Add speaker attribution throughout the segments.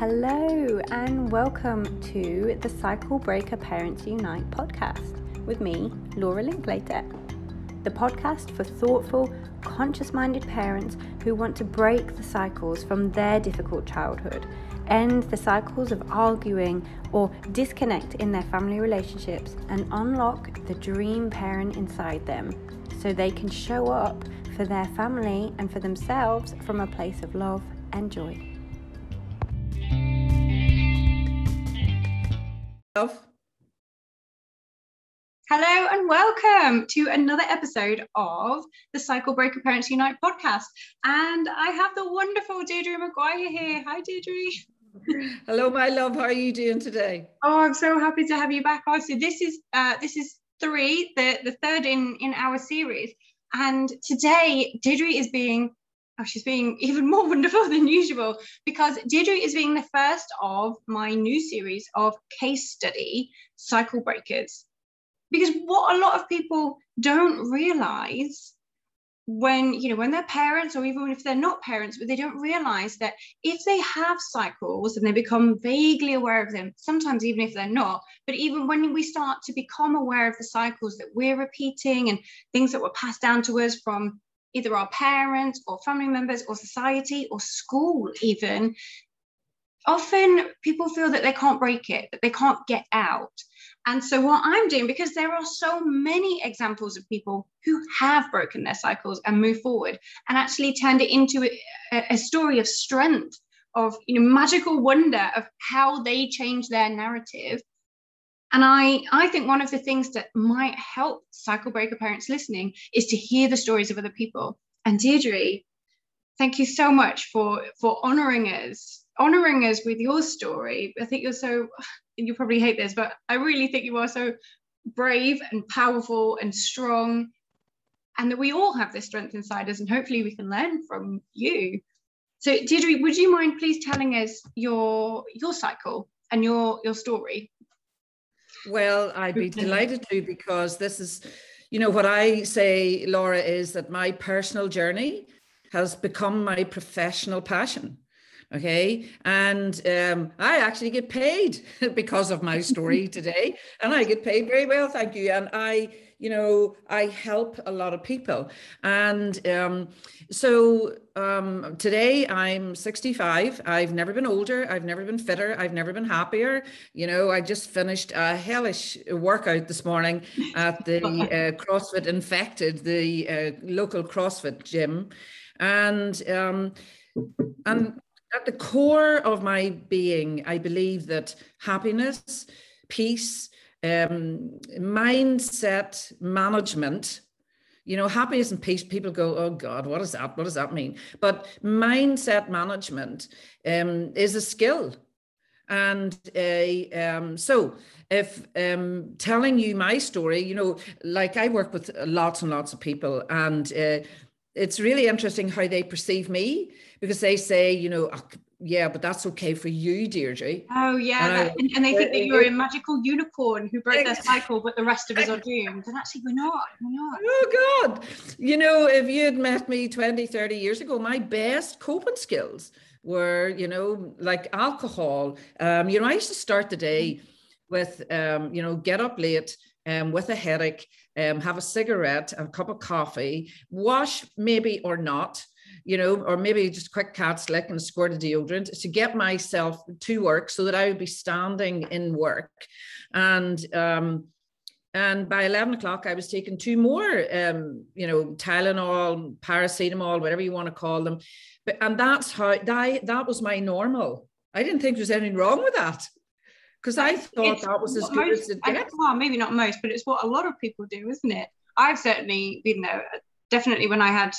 Speaker 1: Hello, and welcome to the Cycle Breaker Parents Unite podcast with me, Laura Linklater. The podcast for thoughtful, conscious minded parents who want to break the cycles from their difficult childhood, end the cycles of arguing or disconnect in their family relationships, and unlock the dream parent inside them so they can show up for their family and for themselves from a place of love and joy. Hello and welcome to another episode of the Cycle Breaker Parents Unite podcast. And I have the wonderful Deirdre McGuire here. Hi, Deirdre.
Speaker 2: Hello, my love. How are you doing today?
Speaker 1: Oh, I'm so happy to have you back. Oh, so this is uh, this is three, the the third in in our series. And today, Deirdre is being, oh, she's being even more wonderful than usual because Deirdre is being the first of my new series of case study cycle breakers. Because what a lot of people don't realize when you know when they're parents or even if they're not parents but they don't realize that if they have cycles and they become vaguely aware of them sometimes even if they're not but even when we start to become aware of the cycles that we're repeating and things that were passed down to us from either our parents or family members or society or school even often people feel that they can't break it that they can't get out and so, what I'm doing, because there are so many examples of people who have broken their cycles and moved forward and actually turned it into a, a story of strength, of you know, magical wonder of how they change their narrative. And I, I think one of the things that might help cycle breaker parents listening is to hear the stories of other people. And Deirdre, thank you so much for for honoring us, honoring us with your story. I think you're so you probably hate this, but I really think you are so brave and powerful and strong, and that we all have this strength inside us, and hopefully we can learn from you. So, Deirdre, would you mind please telling us your your cycle and your your story?
Speaker 2: Well, I'd be delighted to because this is, you know, what I say, Laura, is that my personal journey has become my professional passion okay? And um, i actually get paid because of my story today and i get paid very well thank you and i you know i help a lot of people. And um, so um, today i'm 65 i've never been older i've never been fitter i've never been happier. You know i just finished a hellish workout this morning at the uh, crossfit infected the uh, local crossfit gym. And um, and at the core of my being, I believe that happiness, peace, um, mindset management, you know, happiness and peace, people go, oh God, what is that? What does that mean? But mindset management um, is a skill. And uh, um, so, if um, telling you my story, you know, like I work with lots and lots of people, and uh, it's really interesting how they perceive me because they say, you know, oh, yeah, but that's okay for you, Deirdre.
Speaker 1: Oh yeah, and, that, and, and they think that you're a magical unicorn who broke their cycle, but the rest of us are doomed. And actually, we're not. We're not.
Speaker 2: Oh God, you know, if you had met me 20, 30 years ago, my best coping skills were, you know, like alcohol. Um, you know, I used to start the day with, um, you know, get up late um, with a headache, um, have a cigarette, a cup of coffee, wash maybe or not you know, or maybe just a quick cat slick and a squirt of deodorant to get myself to work so that I would be standing in work. And um, and by 11 o'clock, I was taking two more, um, you know, Tylenol, paracetamol, whatever you want to call them. But and that's how that that was my normal. I didn't think there was anything wrong with that because I thought it's that was as good most, as it gets.
Speaker 1: Well, maybe not most, but it's what a lot of people do, isn't it? I've certainly been there. Definitely, when I had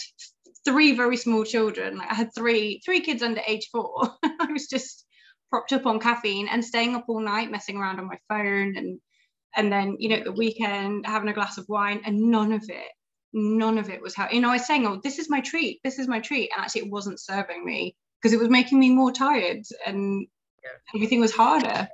Speaker 1: three very small children. Like I had three three kids under age four. I was just propped up on caffeine and staying up all night messing around on my phone and and then you know the weekend having a glass of wine and none of it none of it was how you know I was saying oh this is my treat this is my treat and actually it wasn't serving me because it was making me more tired and yeah. everything was harder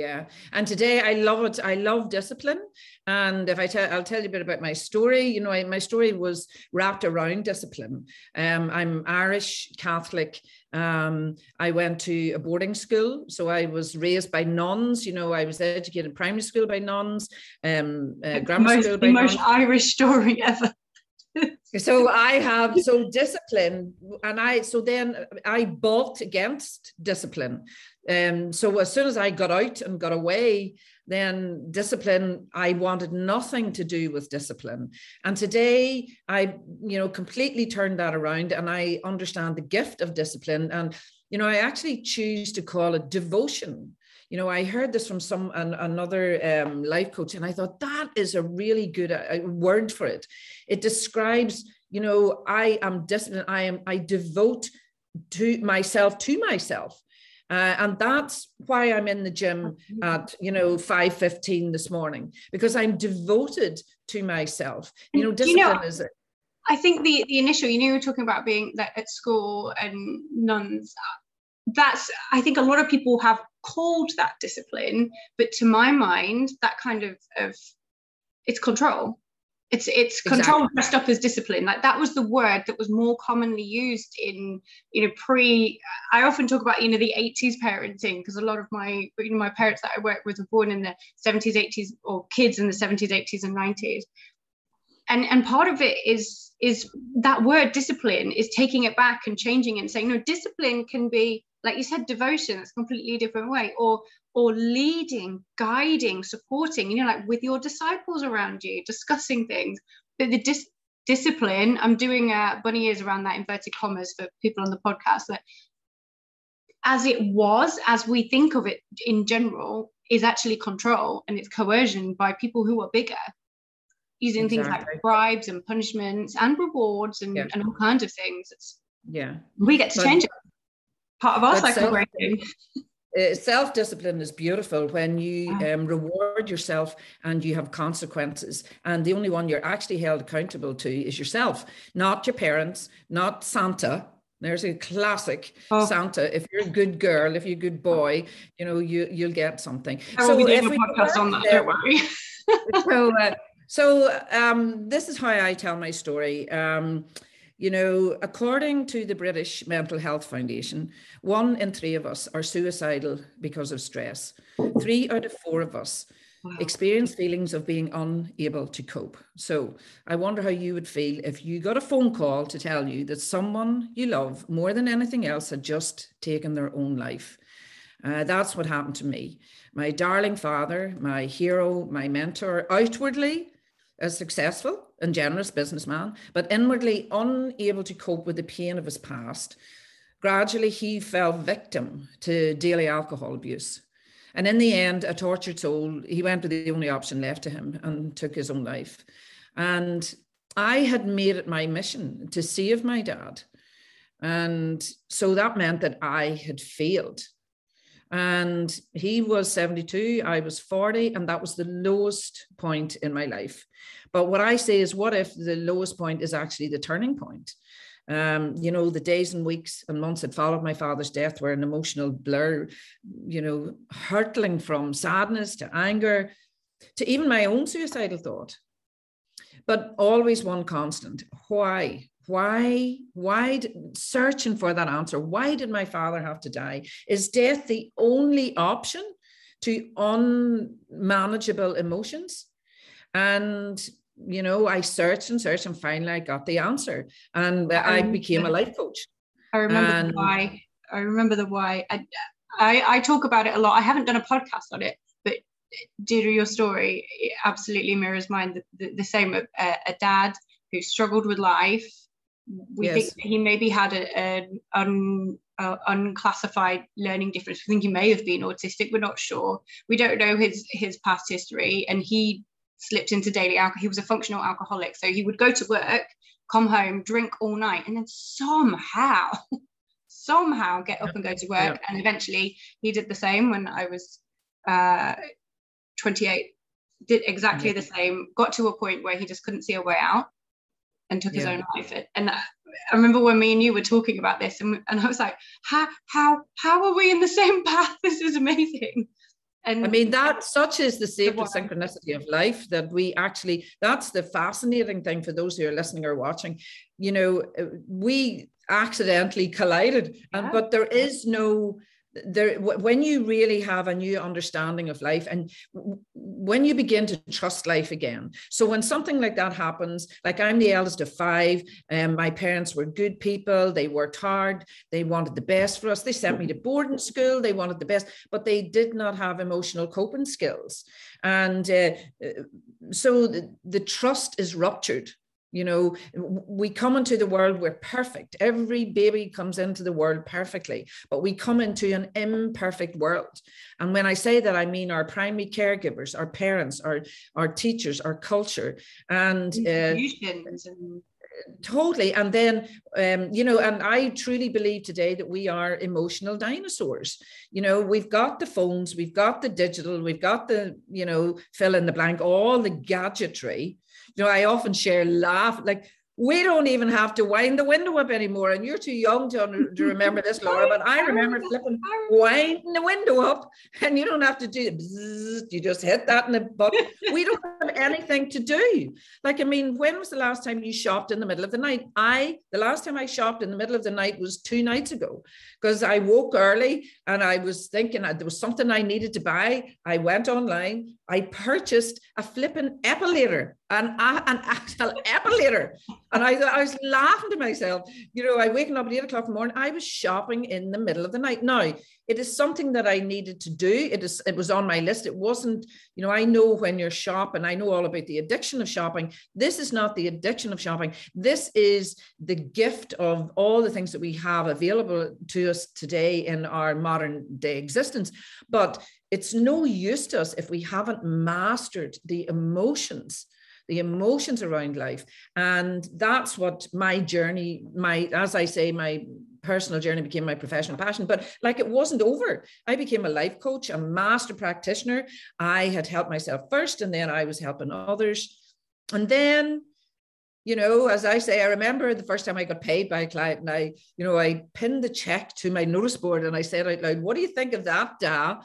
Speaker 2: Yeah. And today I love it. I love discipline. And if I tell, I'll tell you a bit about my story. You know, I, my story was wrapped around discipline. Um, I'm Irish Catholic. Um, I went to a boarding school. So I was raised by nuns. You know, I was educated in primary school by nuns, um, uh, grammar
Speaker 1: most,
Speaker 2: school by
Speaker 1: the
Speaker 2: nuns.
Speaker 1: most Irish story ever.
Speaker 2: so I have so discipline, and I so then I balked against discipline. Um, so as soon as I got out and got away, then discipline, I wanted nothing to do with discipline. And today I, you know, completely turned that around and I understand the gift of discipline. And, you know, I actually choose to call it devotion. You know, I heard this from some an, another um, life coach, and I thought that is a really good uh, word for it. It describes, you know, I am disciplined. I am I devote to myself to myself uh, and that's why I'm in the gym at, you know, 5.15 this morning, because I'm devoted to myself. You know, discipline you know, is it.
Speaker 1: I think the, the initial, you know, you were talking about being like, at school and nuns. That's, I think a lot of people have called that discipline, but to my mind, that kind of, of it's control. It's it's control exactly. dressed up as discipline. Like that was the word that was more commonly used in you know pre i often talk about you know the 80s parenting because a lot of my you know my parents that i work with were born in the 70s 80s or kids in the 70s 80s and 90s and and part of it is is that word discipline is taking it back and changing it and saying no discipline can be like you said devotion it's a completely different way. Or or leading guiding supporting you know like with your disciples around you discussing things. But the dis- discipline i'm doing uh, bunny ears around that inverted commas for people on the podcast that as it was as we think of it in general is actually control and it's coercion by people who are bigger. Using exactly. things like bribes and punishments and rewards and, yeah. and all kinds of things. It's,
Speaker 2: yeah.
Speaker 1: We get to but, change it part of our cycle breaking.
Speaker 2: Uh, Self discipline is beautiful when you um, reward yourself and you have consequences. And the only one you're actually held accountable to is yourself, not your parents, not Santa. There's a classic oh. Santa. If you're a good girl, if you're a good boy, you know you you'll get something.
Speaker 1: I so we podcast on that, don't worry.
Speaker 2: so, uh, so um, this is how I tell my story. Um, you know, according to the British Mental Health Foundation, one in three of us are suicidal because of stress. Three out of four of us wow. experience feelings of being unable to cope. So I wonder how you would feel if you got a phone call to tell you that someone you love more than anything else had just taken their own life. Uh, that's what happened to me. My darling father, my hero, my mentor, outwardly a successful and generous businessman, but inwardly unable to cope with the pain of his past. Gradually, he fell victim to daily alcohol abuse. And in the end, a tortured soul, he went to the only option left to him and took his own life. And I had made it my mission to save my dad. And so that meant that I had failed. And he was 72, I was 40, and that was the lowest point in my life. But what I say is, what if the lowest point is actually the turning point? Um, you know, the days and weeks and months that followed my father's death were an emotional blur, you know, hurtling from sadness to anger to even my own suicidal thought. But always one constant why? Why, why, searching for that answer, why did my father have to die? Is death the only option to unmanageable emotions? And you know, I searched and searched and finally I got the answer. And I, became a life coach.
Speaker 1: I remember and, the why. I remember the why. I, I, I talk about it a lot. I haven't done a podcast on it, but Deirdre, your story absolutely mirrors mine. The, the, the same, a, a, dad who struggled with life. We yes. think he maybe had an un, unclassified learning difference. We think he may have been autistic. We're not sure. We don't know his his past history, and he slipped into daily alcohol. He was a functional alcoholic. So he would go to work, come home, drink all night, and then somehow, somehow get up and go to work. Yeah. And eventually he did the same when I was uh, 28, did exactly yeah. the same, got to a point where he just couldn't see a way out and took his own life. And I remember when me and you were talking about this, and, and I was like, how, how, how are we in the same path? This is amazing. And
Speaker 2: I mean, that such is the sacred synchronicity of life that we actually, that's the fascinating thing for those who are listening or watching. You know, uh, we accidentally collided, yeah. and, but there is no, there when you really have a new understanding of life and when you begin to trust life again. So when something like that happens like i'm the eldest of five and um, my parents were good people they worked hard they wanted the best for us they sent me to boarding school they wanted the best but they did not have emotional coping skills. And uh, uh so the, the trust is ruptured you know, we come into the world, we're perfect. Every baby comes into the world perfectly, but we come into an imperfect world. And when I say that, I mean our primary caregivers, our parents, our, our teachers, our culture, and uh, totally and then um, you know and i truly believe today that we are emotional dinosaurs you know we've got the phones we've got the digital we've got the you know fill in the blank all the gadgetry you know, I often share laugh like we don't even have to wind the window up anymore. And you're too young to, to remember this, Laura, but I remember flipping, winding the window up, and you don't have to do it. You just hit that in the butt. we don't have anything to do. Like, I mean, when was the last time you shopped in the middle of the night? I, the last time I shopped in the middle of the night was two nights ago because I woke early and I was thinking there was something I needed to buy. I went online, I purchased a flipping epilator, an, an actual epilator. And I, I was laughing to myself. You know, I waking up at eight o'clock in the morning, I was shopping in the middle of the night. Now, it is something that I needed to do. It is it was on my list. It wasn't, you know, I know when you're shopping, I know all about the addiction of shopping. This is not the addiction of shopping. This is the gift of all the things that we have available to us today in our modern day existence. But it's no use to us if we haven't mastered the emotions the emotions around life. And that's what my journey my as i say my personal journey became my professional passion. But like it wasn't over. I became a life coach a master practitioner. I had helped myself first and then i was helping others. And then you know, as I say, I remember the first time I got paid by a client and I, you know, I pinned the check to my notice board and I said out loud, what do you think of that, Da?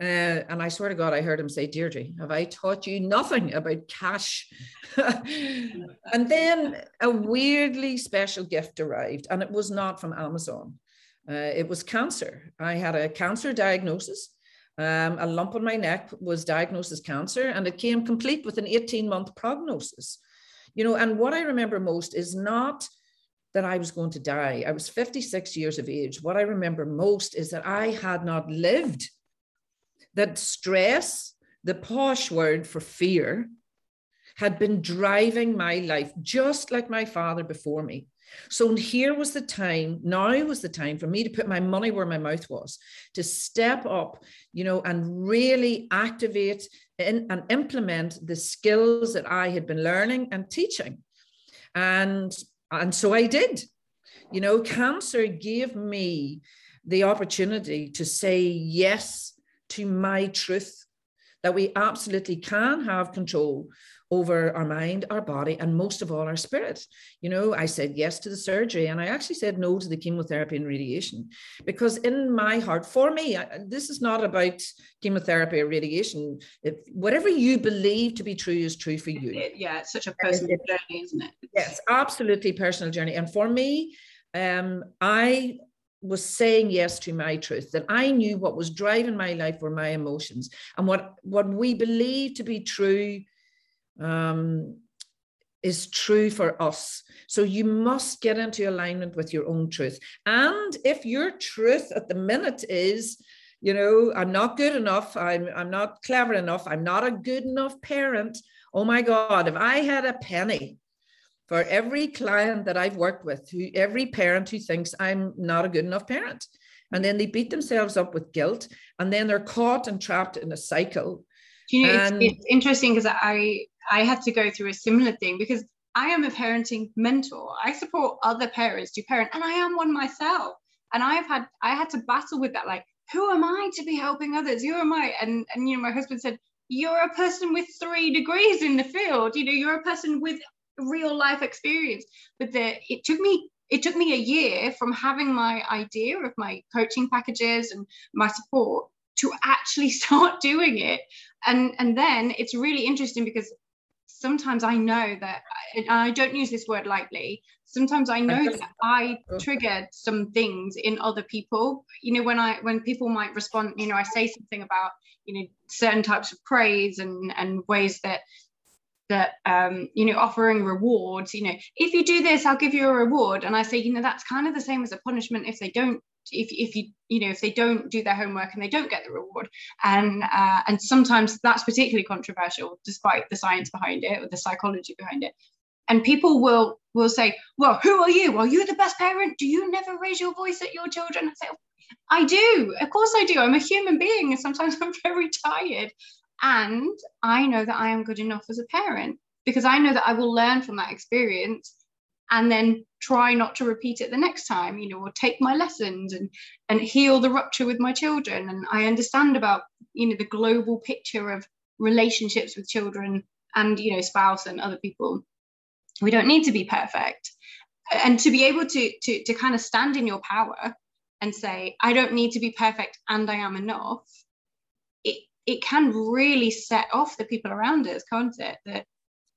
Speaker 2: Uh, and I swear to God, I heard him say, Deirdre, have I taught you nothing about cash? and then a weirdly special gift arrived, and it was not from Amazon. Uh, it was cancer. I had a cancer diagnosis. Um, a lump on my neck was diagnosed as cancer, and it came complete with an 18 month prognosis. You know, and what I remember most is not that I was going to die. I was 56 years of age. What I remember most is that I had not lived that stress, the posh word for fear, had been driving my life just like my father before me. So here was the time, now was the time for me to put my money where my mouth was, to step up, you know, and really activate in, and implement the skills that I had been learning and teaching. And, and so I did. You know, cancer gave me the opportunity to say yes to my truth that we absolutely can have control over our mind, our body, and most of all, our spirit. You know, I said yes to the surgery and I actually said no to the chemotherapy and radiation because, in my heart, for me, I, this is not about chemotherapy or radiation. If whatever you believe to be true is true for you.
Speaker 1: Yeah, it's such a personal journey, isn't it?
Speaker 2: Yes, absolutely personal journey. And for me, um, I was saying yes to my truth that i knew what was driving my life were my emotions and what what we believe to be true um, is true for us. So you must get into alignment with your own truth. And if your truth at the minute is you know i'm not good enough i'm i'm not clever enough i'm not a good enough parent oh my god if i had a penny for every client that I've worked with, who every parent who thinks I'm not a good enough parent. And then they beat themselves up with guilt, and then they're caught and trapped in a cycle.
Speaker 1: you know, and, it's, it's interesting because I I had to go through a similar thing because I am a parenting mentor. I support other parents to parent, and I am one myself. And I've had I had to battle with that. Like, who am I to be helping others? Who am I? And and you know, my husband said, you're a person with three degrees in the field. You know, you're a person with real life experience. But the, it took me it took me a year from having my idea of my coaching packages and my support to actually start doing it and and then it's really interesting because sometimes i know that and i don't use this word lightly sometimes i know that i triggered some things in other people you know when i when people might respond you know i say something about you know certain types of praise and and ways that that um, you know offering rewards you know if you do this i'll give you a reward. And i say you know that's kind of the same as a punishment if they don't if, if you you know if they don't do their homework and they don't get the reward. And uh, and sometimes that's particularly controversial despite the science behind it or the psychology behind it. And people will will say well who are you? Are you're the best parent. Do you never raise your voice at your children? I say i do. Of course i do. I'm a human being and sometimes i'm very tired and I know that I am good enough as a parent because I know that I will learn from that experience and then try not to repeat it the next time, you know, or take my lessons and and heal the rupture with my children. And I understand about, you know, the global picture of relationships with children and, you know, spouse and other people. We don't need to be perfect. And to be able to to to kind of stand in your power and say, I don't need to be perfect and I am enough it can really set off the people around us, can't it? That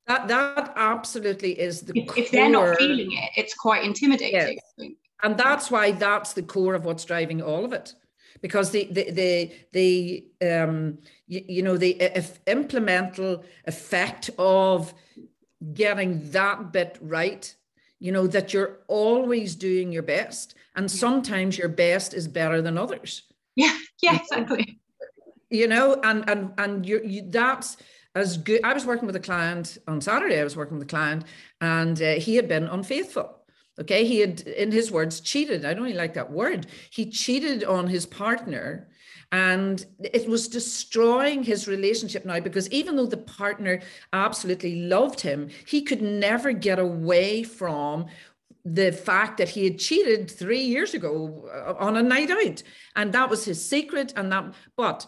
Speaker 2: that, that absolutely is the
Speaker 1: if, if they're not feeling it, it's quite intimidating.
Speaker 2: Yes. And that's why that's the core of what's driving all of it. Because the the the, the um you, you know the if implemental effect of getting that bit right you know that you're always doing your best and sometimes your best is better than others
Speaker 1: yeah yeah exactly
Speaker 2: you know, and and and you, you that's as good. I was working with a client on Saturday. I was working with a client, and uh, he had been unfaithful. Okay, he had, in his words, cheated. I don't really like that word. He cheated on his partner. And it was destroying his relationship now because even though the partner absolutely loved him, he could never get away from the fact that he had cheated three years ago uh, on a night out. And that was his secret. And that, but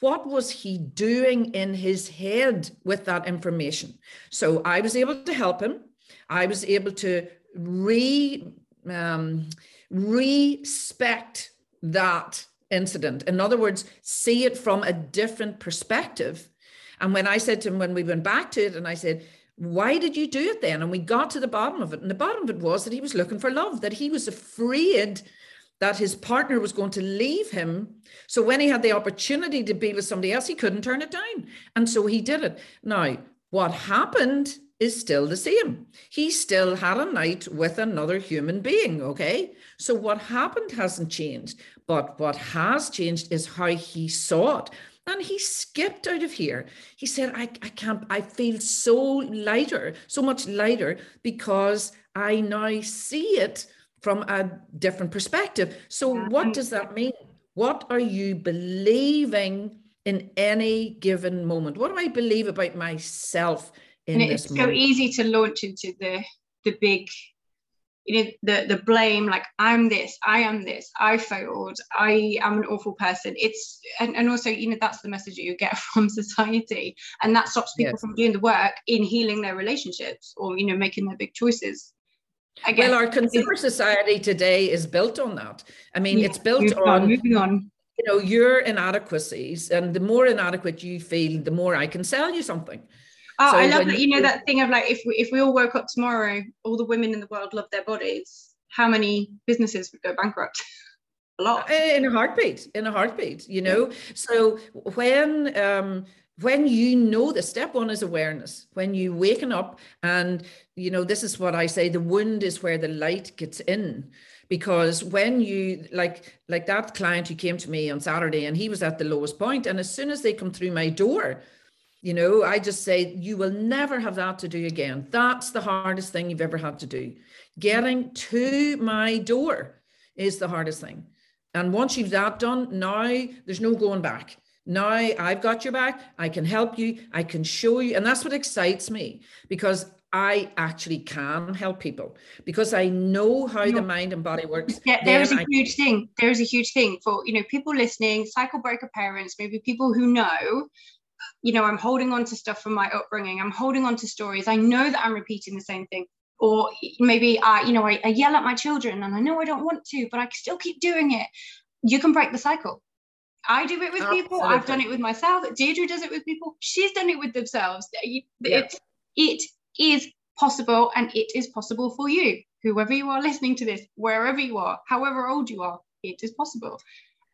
Speaker 2: what was he doing in his head with that information? So I was able to help him. I was able to re um, respect that incident. In other words, see it from a different perspective. And when I said to him, when we went back to it, and I said, why did you do it then? And we got to the bottom of it. And the bottom of it was that he was looking for love, that he was afraid that his partner was going to leave him. So when he had the opportunity to be with somebody else, he couldn't turn it down. And so he did it. Now, what happened is still the same. He still had a night with another human being. Okay. So what happened hasn't changed. But what has changed is how he saw it. And he skipped out of here. He said, I, I can't, I feel so lighter, so much lighter because I now see it from a different perspective. So, what does that mean? What are you believing in any given moment? What do I believe about myself in
Speaker 1: and
Speaker 2: this
Speaker 1: it's moment? so easy to launch into the the big you know the the blame like i'm this i am this i failed i am an awful person it's and, and also you know that's the message that you get from society and that stops people yes. from doing the work in healing their relationships or you know making their big choices
Speaker 2: well, our consumer society today is built on that. I mean, yeah, it's built on
Speaker 1: moving on.
Speaker 2: You know, your inadequacies, and the more inadequate you feel, the more I can sell you something.
Speaker 1: Oh, so I love that. You know that thing of like, if we, if we all woke up tomorrow, all the women in the world love their bodies. How many businesses would go bankrupt? a lot.
Speaker 2: In a heartbeat. In a heartbeat. You know. So when um, when you know the step one is awareness when you waken up and you know this is what i say the wound is where the light gets in. Because when you like like that client who came to me on saturday and he was at the lowest point and as soon as they come through my door you know i just say you will never have that to do again. That's the hardest thing you've ever had to do. Getting to my door is the hardest thing. And once you've that done now there's no going back now I've got your back. I can help you. I can show you. And that's what excites me because I actually can help people because I know how the mind and body works.
Speaker 1: Yeah, there's a I- huge thing. There's a huge thing for, you know, people listening, cycle breaker parents, maybe people who know, you know, I'm holding on to stuff from my upbringing. I'm holding on to stories. I know that I'm repeating the same thing. Or maybe I, you know, I, I yell at my children and I know I don't want to, but I still keep doing it. You can break the cycle I do it with Absolutely. people. I've done it with myself. Deirdre does it with people. She's done it with themselves. It's it is possible, and it is possible for you. Whoever you are listening to this, wherever you are, however old you are, it is possible.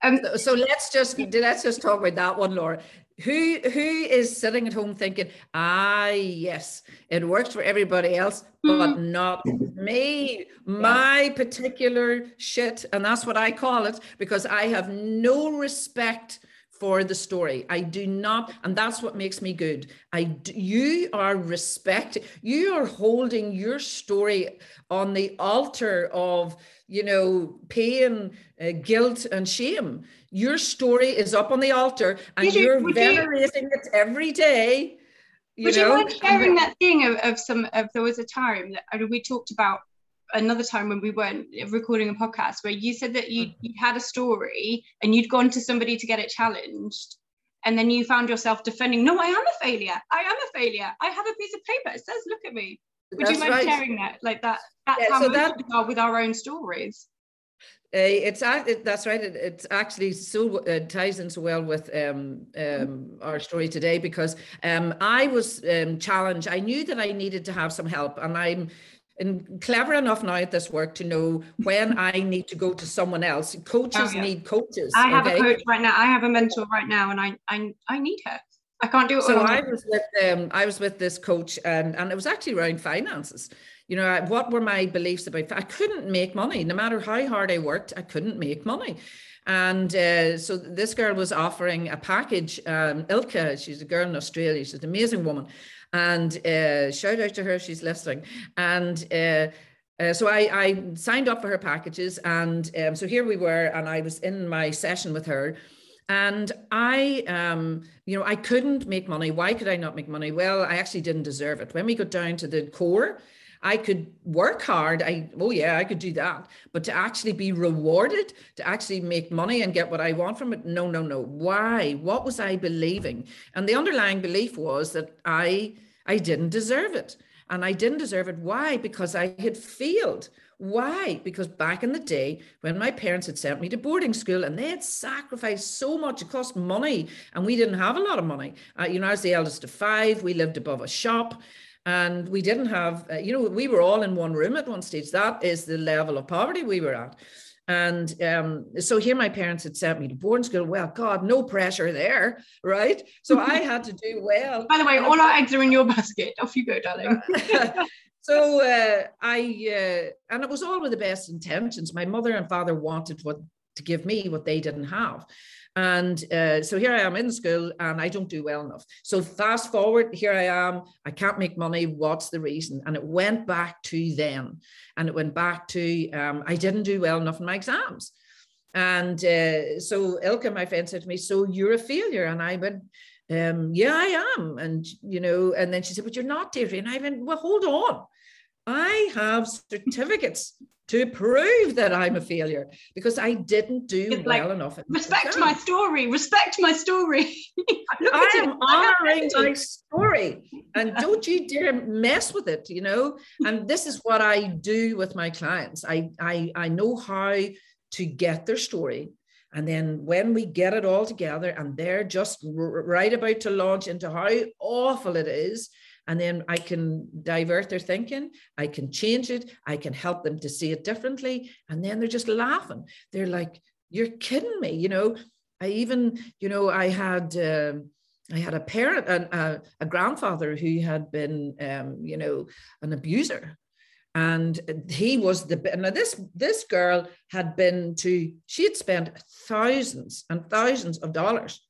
Speaker 2: Um, so, let's just let's just talk about that one, Laura. Who who is sitting at home thinking, ah yes, it works for everybody else, but mm. not me, my particular shit, and that's what I call it because I have no respect for the story. I do not, and that's what makes me good. I you are respect. You are holding your story on the altar of you know pain, uh, guilt, and shame. Your story is up on the altar, and you, you're venerating it every day.
Speaker 1: You would know? you mind sharing that thing of, of some of there was a time that we talked about another time when we weren't recording a podcast where you said that you, mm. you had a story and you'd gone to somebody to get it challenged and then you found yourself defending no i am a failure i am a failure i have a piece of paper it says look at me would that's you mind right. sharing that like that that's yeah, how so that, we are with our own stories
Speaker 2: uh, it's it, that's right. It, it's actually so uh, ties in so well with um, um, our story today because um, I was um, challenged. I knew that I needed to have some help, and I'm and clever enough now at this work to know when I need to go to someone else. Coaches oh, yeah. need coaches.
Speaker 1: I have okay? a coach right now. I have a mentor right now, and I I, I need her. I can't do it.
Speaker 2: So I was with um, I was with this coach, and and it was actually around finances. You know, what were my beliefs about? I couldn't make money, no matter how hard I worked. I couldn't make money. And uh, so this girl was offering a package. Um, Ilka, she's a girl in Australia. She's an amazing woman and uh, shout out to her, she's listening. And uh, uh, so I, I, signed up for her packages, and um, so here we were, and I was in my session with her, and I, um, you know, I couldn't make money. Why could I not make money? Well, I actually didn't deserve it. When we got down to the core, I could work hard. I oh yeah, I could do that. But to actually be rewarded, to actually make money and get what I want from it, no, no, no. Why? What was I believing? And the underlying belief was that I I didn't deserve it. And I didn't deserve it. Why? Because I had failed. Why? Because back in the day, when my parents had sent me to boarding school and they had sacrificed so much, it cost money, and we didn't have a lot of money. Uh, you know, I was the eldest of five, we lived above a shop, and we didn't have, uh, you know, we were all in one room at one stage. That is the level of poverty we were at. And um, so here my parents had sent me to boarding school. Well, God, no pressure there, right? So I had to do well.
Speaker 1: By the way, all our eggs are in your basket. Off you go, darling.
Speaker 2: so uh, I, uh, and it was all with the best intentions. My mother and father wanted what to give me what they didn't have. And uh, so here I am in school and I don't do well enough. So fast forward, here I am. I can't make money. What's the reason? And it went back to then. And it went back to um, I didn't do well enough in my exams. And uh, so Ilka, my friend, said to me, So you're a failure. And I went, um, Yeah, I am. And, you know, and then she said, But you're not, Deirdre. And I went, Well, hold on. I have certificates to prove that I'm a failure because I didn't do it's well like, enough.
Speaker 1: Respect my story. Respect my story.
Speaker 2: I am honoring my story, and don't you dare mess with it. You know, and this is what I do with my clients. I I I know how to get their story. And then when we get it all together and they're just right about to launch into how awful it is, and then I can divert their thinking, I can change it, I can help them to see it differently. And then they're just laughing. They're like, You're kidding me. You know, I even, you know, I had. Um, I had a parent, a, a grandfather who had been, um, you know, an abuser, and he was the now this this girl had been to she had spent thousands and thousands of dollars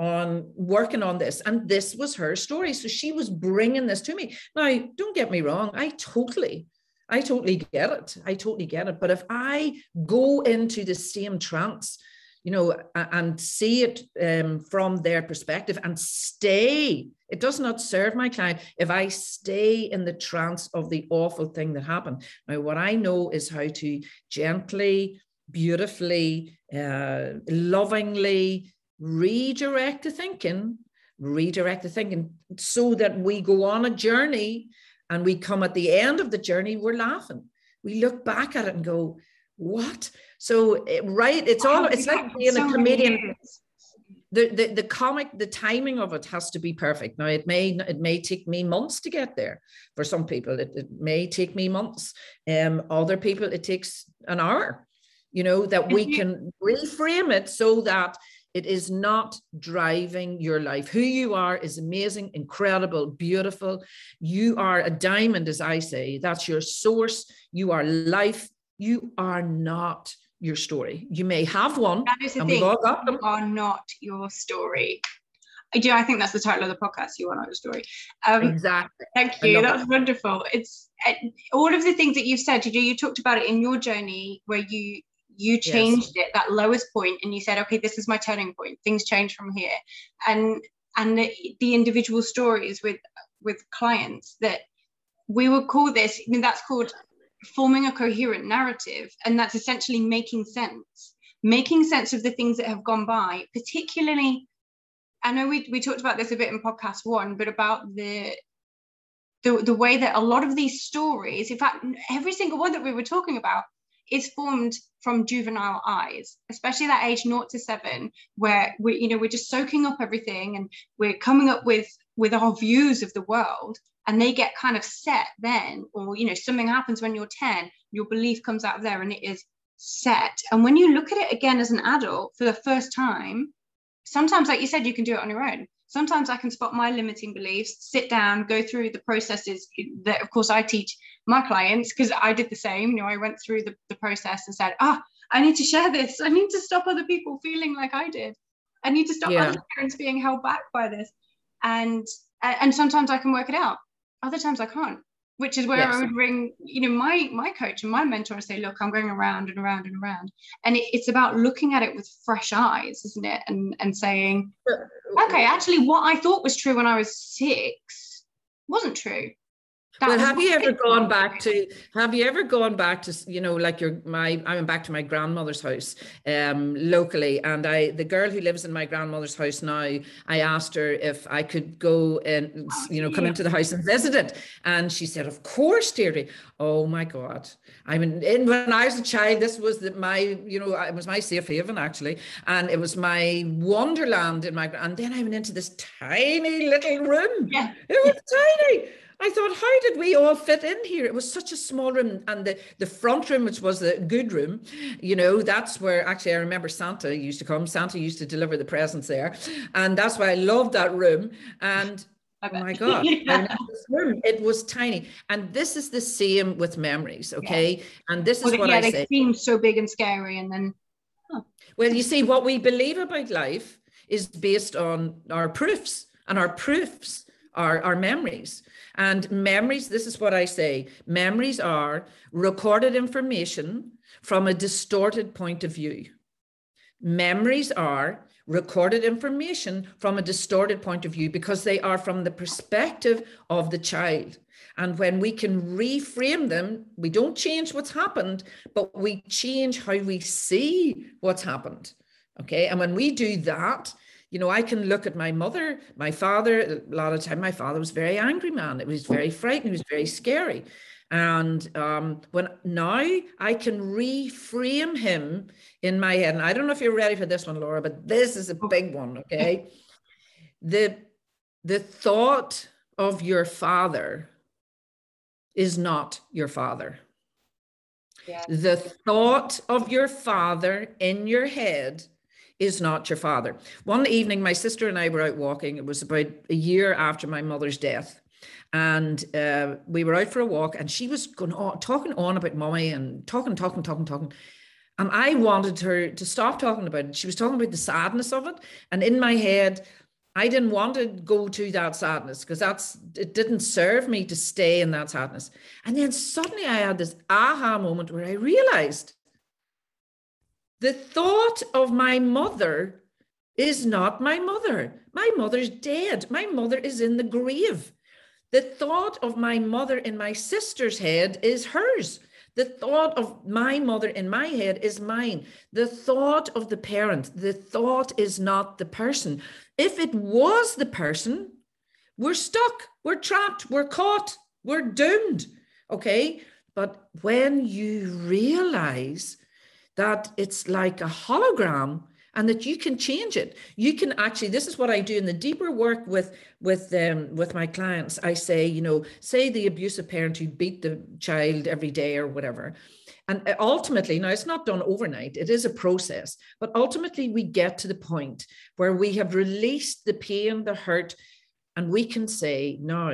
Speaker 2: on working on this. And this was her story. So she was bringing this to me. Now, don't get me wrong, I totally, I totally get it. I totally get it. But if I go into the same trance, you know, and see it um, from their perspective and stay. It does not serve my client if I stay in the trance of the awful thing that happened. Now, what I know is how to gently, beautifully, uh, lovingly, redirect the thinking, redirect the thinking so that we go on a journey and we come at the end of the journey, we're laughing. We look back at it and go, what? So, right, it's all, it's like being a comedian. the, the the comic the timing of it has to be perfect now it may it may take me months to get there for some people it, it may take me months um other people it takes an hour you know that we can reframe it so that it is not driving your life. Who you are is amazing, incredible, beautiful. You are a diamond, as I say. That's your source. You are life. You are not your story. You may have one.
Speaker 1: That is the thing. You are not your story. I do. I think that's the title of the podcast. You are not your story.
Speaker 2: Um, exactly.
Speaker 1: Thank you. That's wonderful. It's all of the things that you've said. You do. You talked about it in your journey where you you changed yes. it that lowest point and you said okay this is my turning point things change from here and and the, the individual stories with with clients that we would call this I mean that's called forming a coherent narrative and that's essentially making sense making sense of the things that have gone by particularly i know we, we talked about this a bit in podcast one but about the the, the way that a lot of these stories in fact every single one that we were talking about is formed from juvenile eyes, especially that age 0 to 7, where we, you know, we're just soaking up everything and we're coming up with with our views of the world and they get kind of set then or you know something happens when you're 10 your belief comes out of there and it is set. And when you look at it again as an adult for the first time sometimes like you said you can do it on your own sometimes i can spot my limiting beliefs sit down go through the processes that of course i teach my clients because I did the same. You know, I went through the, the process and said, ah, oh, I need to share this. I need to stop other people feeling like I did. I need to stop yeah. other parents being held back by this. And and sometimes I can work it out. Other times I can't. Which is where yes. I would ring, you know, my my coach and my mentor and say, look, I'm going around and around and around. And it, it's about looking at it with fresh eyes, isn't it? And and saying, okay, actually what I thought was true when I was six wasn't true
Speaker 2: well, have you ever gone back to? Have you ever gone back to? You know, like your my. I went back to my grandmother's house, um, locally, and I the girl who lives in my grandmother's house now. I asked her if I could go and you know come into the house and visit it, and she said, "Of course, Deirdre." Oh my God! I mean, in, when I was a child, this was the, my you know it was my safe haven actually, and it was my wonderland in my. And then I went into this tiny little room.
Speaker 1: Yeah,
Speaker 2: it was tiny I thought, how did we all fit in here? It was such a small room. And the, the front room, which was the good room, you know, that's where actually I remember Santa used to come. Santa used to deliver the presents there. And that's why I loved that room. And oh my God, yeah. room, it was tiny. And this is the same with memories, okay? Yeah. And this is well, what
Speaker 1: yeah,
Speaker 2: I
Speaker 1: they
Speaker 2: say.
Speaker 1: seem so big and scary. And then,
Speaker 2: well, you see, what we believe about life is based on our proofs, and our proofs are our memories. And memories, this is what I say memories are recorded information from a distorted point of view. Memories are recorded information from a distorted point of view because they are from the perspective of the child. And when we can reframe them, we don't change what's happened, but we change how we see what's happened. Okay. And when we do that, you know, I can look at my mother, my father. A lot of time, my father was very angry man. It was very frightening. It was very scary. And um, when now I can reframe him in my head, and I don't know if you're ready for this one, Laura, but this is a big one. Okay, the the thought of your father is not your father. Yeah. The thought of your father in your head is not your father. One evening, my sister and I were out walking. It was about a year after my mother's death. And uh, we were out for a walk, and she was going on, talking on about mommy and talking, talking, talking, talking. And I wanted her to stop talking about it. She was talking about the sadness of it. And in my head, I didn't want to go to that sadness because that's it didn't serve me to stay in that sadness. And then suddenly I had this aha moment where I realized the thought of my mother is not my mother. My mother's dead. My mother is in the grave. The thought of my mother in my sister's head is hers. The thought of my mother in my head is mine. The thought of the parent, the thought is not the person. If it was the person, we're stuck, we're trapped, we're caught, we're doomed. Okay. But when you realize that it's like a hologram and that you can change it. You can actually this is what i do in the deeper work with with um with my clients. I say you know say the abusive parent who beat the child every day or whatever. And uh, ultimately now it's not done overnight. It is a process. But ultimately we get to the point where we have released the pain the hurt and we can say now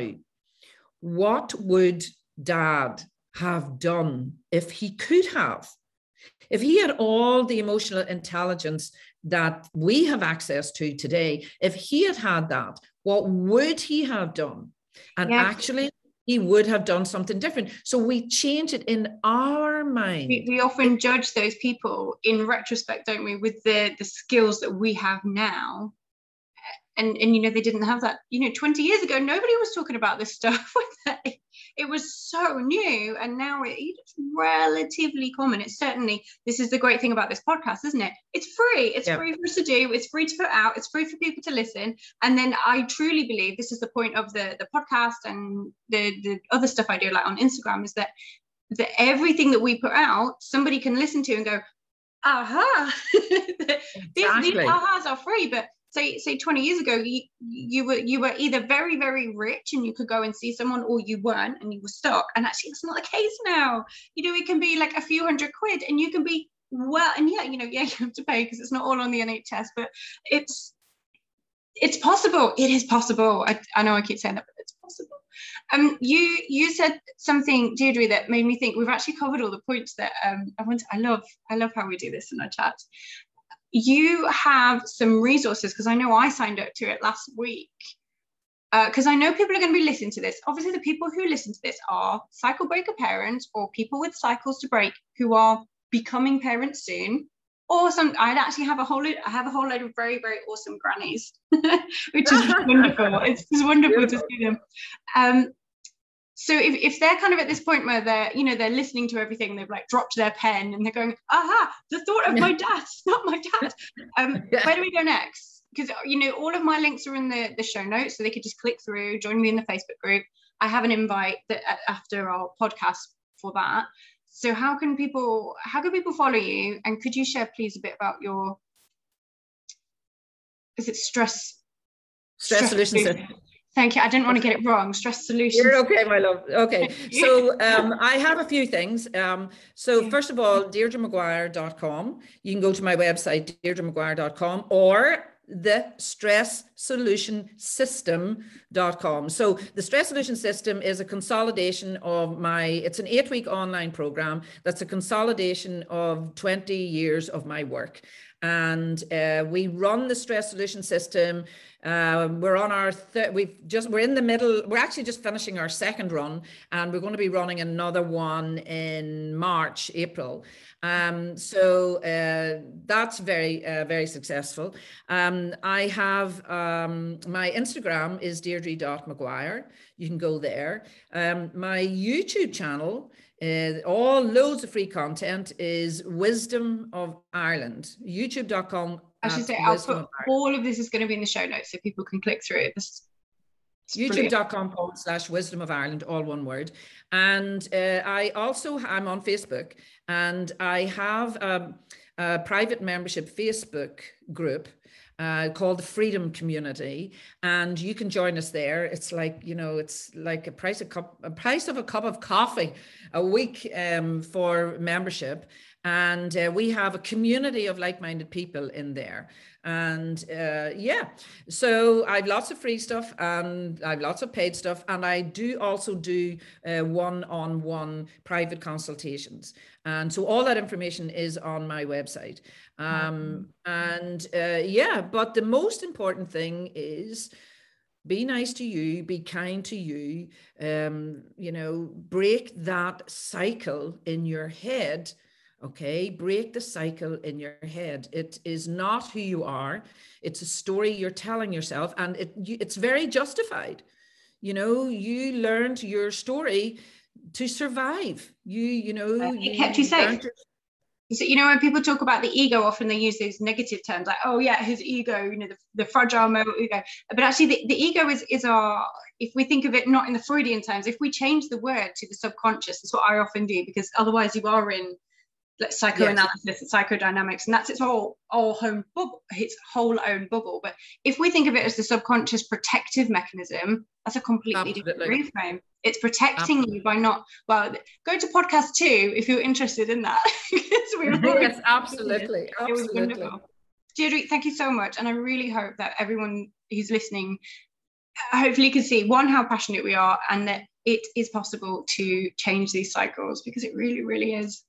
Speaker 2: what would dad have done if he could have if he had all the emotional intelligence that we have access to today, if he had had that, what would he have done? And yes. actually, he would have done something different. So we change it in our mind.
Speaker 1: We, we, often judge those people in retrospect, don't we, with the, the skills that we have now and and you know they didn't have that you know 20 years ago nobody was talking about this stuff it was so new and now it's relatively common. It's certainly this is the great thing about this podcast isn't it? It's free. It's yeah. free for us to do. It's free to put out. It's free for people to listen. And then i truly believe this is the point of the the podcast and the the other stuff i do like on instagram is that that everything that we put out somebody can listen to and go aha. Exactly. these, these ahas are free but say say 20 years ago you, you were you were either very very rich and you could go and see someone or you weren't and you were stuck. And actually that's not the case now. You know it can be like a few hundred quid and you can be well and yeah you know yeah you have to pay because it's not all on the nhs but it's it's possible. It is possible. I, I know i keep saying that but it's possible. Um you you said something deirdre that made me think. We've actually covered all the points that um i want i love i love how we do this in our chat you have some resources because I know I signed up to it last week. Because uh, I know people are going to be listening to this. Obviously, the people who listen to this are cycle breaker parents or people with cycles to break who are becoming parents soon. Or some, I'd actually have a whole load, I have a whole load of very, very awesome grannies, which is wonderful. It's, just wonderful Beautiful. to see them. Um, so if, if they're kind of at this point where they're you know they're listening to everything they've like dropped their pen and they're going aha the thought of my dad not my dad um, where do we go next? Because you know all of my links are in the, the show notes so they could just click through join me in the facebook group. I have an invite that after our podcast for that. So how can people how can people follow you? And could you share please a bit about your is it stress?
Speaker 2: Stress, stress solutions
Speaker 1: Thank you. I didn't want to get it wrong. Stress solutions.
Speaker 2: You're okay, my love. Okay. So um, I have a few things. Um, so first of all, deirdremaguire.com. You can go to my website, deirdremaguire.com, or the stress solution system.com. So the stress solution system is a consolidation of my, it's an eight week online program that's a consolidation of 20 years of my work. And uh, we run the stress solution system um, we're on our th- we've just we're in the middle. We're actually just finishing our second run, and we're going to be running another one in March, April. Um, so uh, that's very uh, very successful. Um, I have um, my Instagram is deirdre.maguire. You can go there. Um, my YouTube channel. Uh, all loads of free content is Wisdom of Ireland. YouTube.com
Speaker 1: I should say, I'll put all of this is going to be in the show notes so people can click through it.
Speaker 2: youtube.com forward slash wisdom of ireland all one word. And uh, i also i'm on facebook and i have a, a private membership facebook group uh, called the Freedom Community, and you can join us there. It's like you know, it's like a price a cup, a price of a cup of coffee a week um, for membership, and uh, we have a community of like-minded people in there. And uh, yeah so i've lots of free stuff and i've lots of paid stuff. And i do also do uh, one-on-one private consultations. And so all that information is on my website. Um, and uh, yeah but the most important thing is be nice to you be kind to you um, you know break that cycle in your head Okay, break the cycle in your head. It is not who you are. It's a story you're telling yourself, and it it's very justified. You know, you learned your story to survive. You you know
Speaker 1: it kept you safe. To... So, you know, when people talk about the ego, often they use those negative terms like, oh, yeah, his ego, you know, the, the fragile male ego. But actually, the, the ego is, is our, if we think of it not in the Freudian terms, if we change the word to the subconscious, that's what I often do, because otherwise you are in psychoanalysis yes. and psychodynamics and that's its whole whole home bubble its whole own bubble but if we think of it as the subconscious protective mechanism that's a completely Absolutely. different reframe it's protecting Absolutely. you by not well go to podcast two if you're interested in that
Speaker 2: we yes absolutely it. was wonderful
Speaker 1: Deirdre, thank you so much and I really hope that everyone who's listening uh, hopefully can see one how passionate we are and that it is possible to change these cycles because it really really is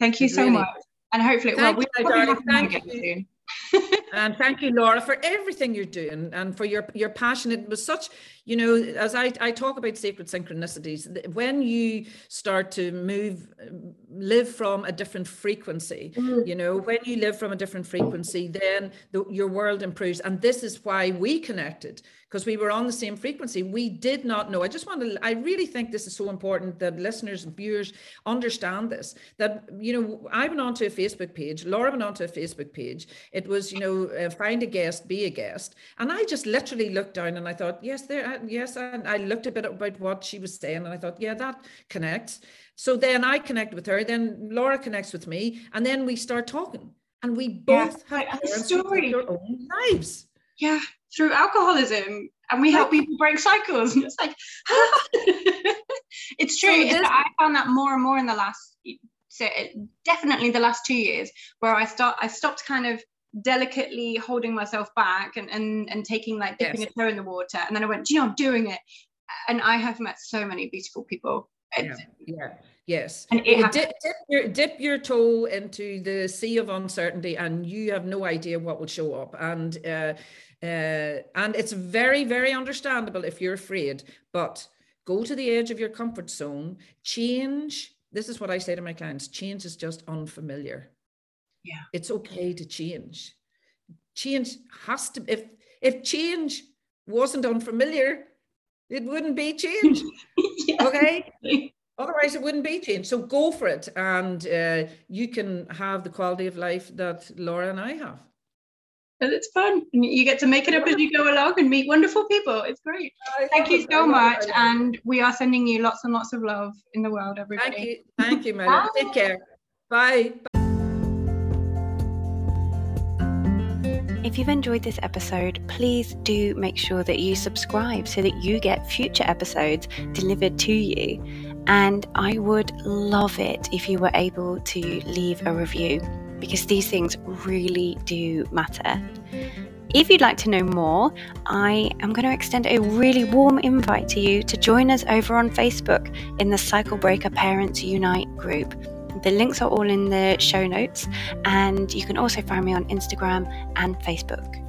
Speaker 1: Thank you so really. much. And hopefully,
Speaker 2: thank
Speaker 1: well,
Speaker 2: you, darling. Thank you. Soon. and thank you, Laura, for everything you're doing and for your your passion. It was such, you know, as I, I talk about sacred synchronicities, when you start to move, live from a different frequency, mm. you know, when you live from a different frequency, then the, your world improves. And this is why we connected because we were on the same frequency. We did not know. I just want to, I really think this is so important that listeners and viewers understand this. That, you know, I went onto a Facebook page, Laura went onto a Facebook page. It was, you know, uh, find a guest, be a guest. And I just literally looked down and I thought, yes, there, yes. And I looked a bit about what she was saying and I thought, yeah, that connects. So then I connect with her, then Laura connects with me, and then we start talking. And we both yeah, have story. their own lives.
Speaker 1: Yeah, through alcoholism and we help people break cycles and it's like it's true so i found that more and more in the last so definitely the last two years where i start i stopped kind of delicately holding myself back and and, and taking like dipping yes. a toe in the water and then i went you know i'm doing it and i have met so many beautiful people
Speaker 2: yeah, yeah. Yes. And dip, dip, your, dip your toe into the sea of uncertainty and you have no idea what will show up. And uh, uh, and it's very, very understandable if you're afraid, but go to the edge of your comfort zone, change. This is what I say to my clients change is just unfamiliar.
Speaker 1: Yeah.
Speaker 2: It's okay to change. Change has to, if, if change wasn't unfamiliar, it wouldn't be change. yeah. Okay. Otherwise, it wouldn't be change. So go for it, and uh, you can have the quality of life that Laura and I have
Speaker 1: and it's fun. You get to make it up as you go along and meet wonderful people. It's great. Thank you so much. And we are sending you lots and lots of love in the world, everybody.
Speaker 2: Thank you. Thank you, Mel. Take care. Bye.
Speaker 3: If you've enjoyed this episode, please do make sure that you subscribe so that you get future episodes delivered to you. And I would love it if you were able to leave a review because these things really do matter. If you'd like to know more, I am going to extend a really warm invite to you to join us over on Facebook in the Cycle Breaker Parents Unite group. The links are all in the show notes, and you can also find me on Instagram and Facebook.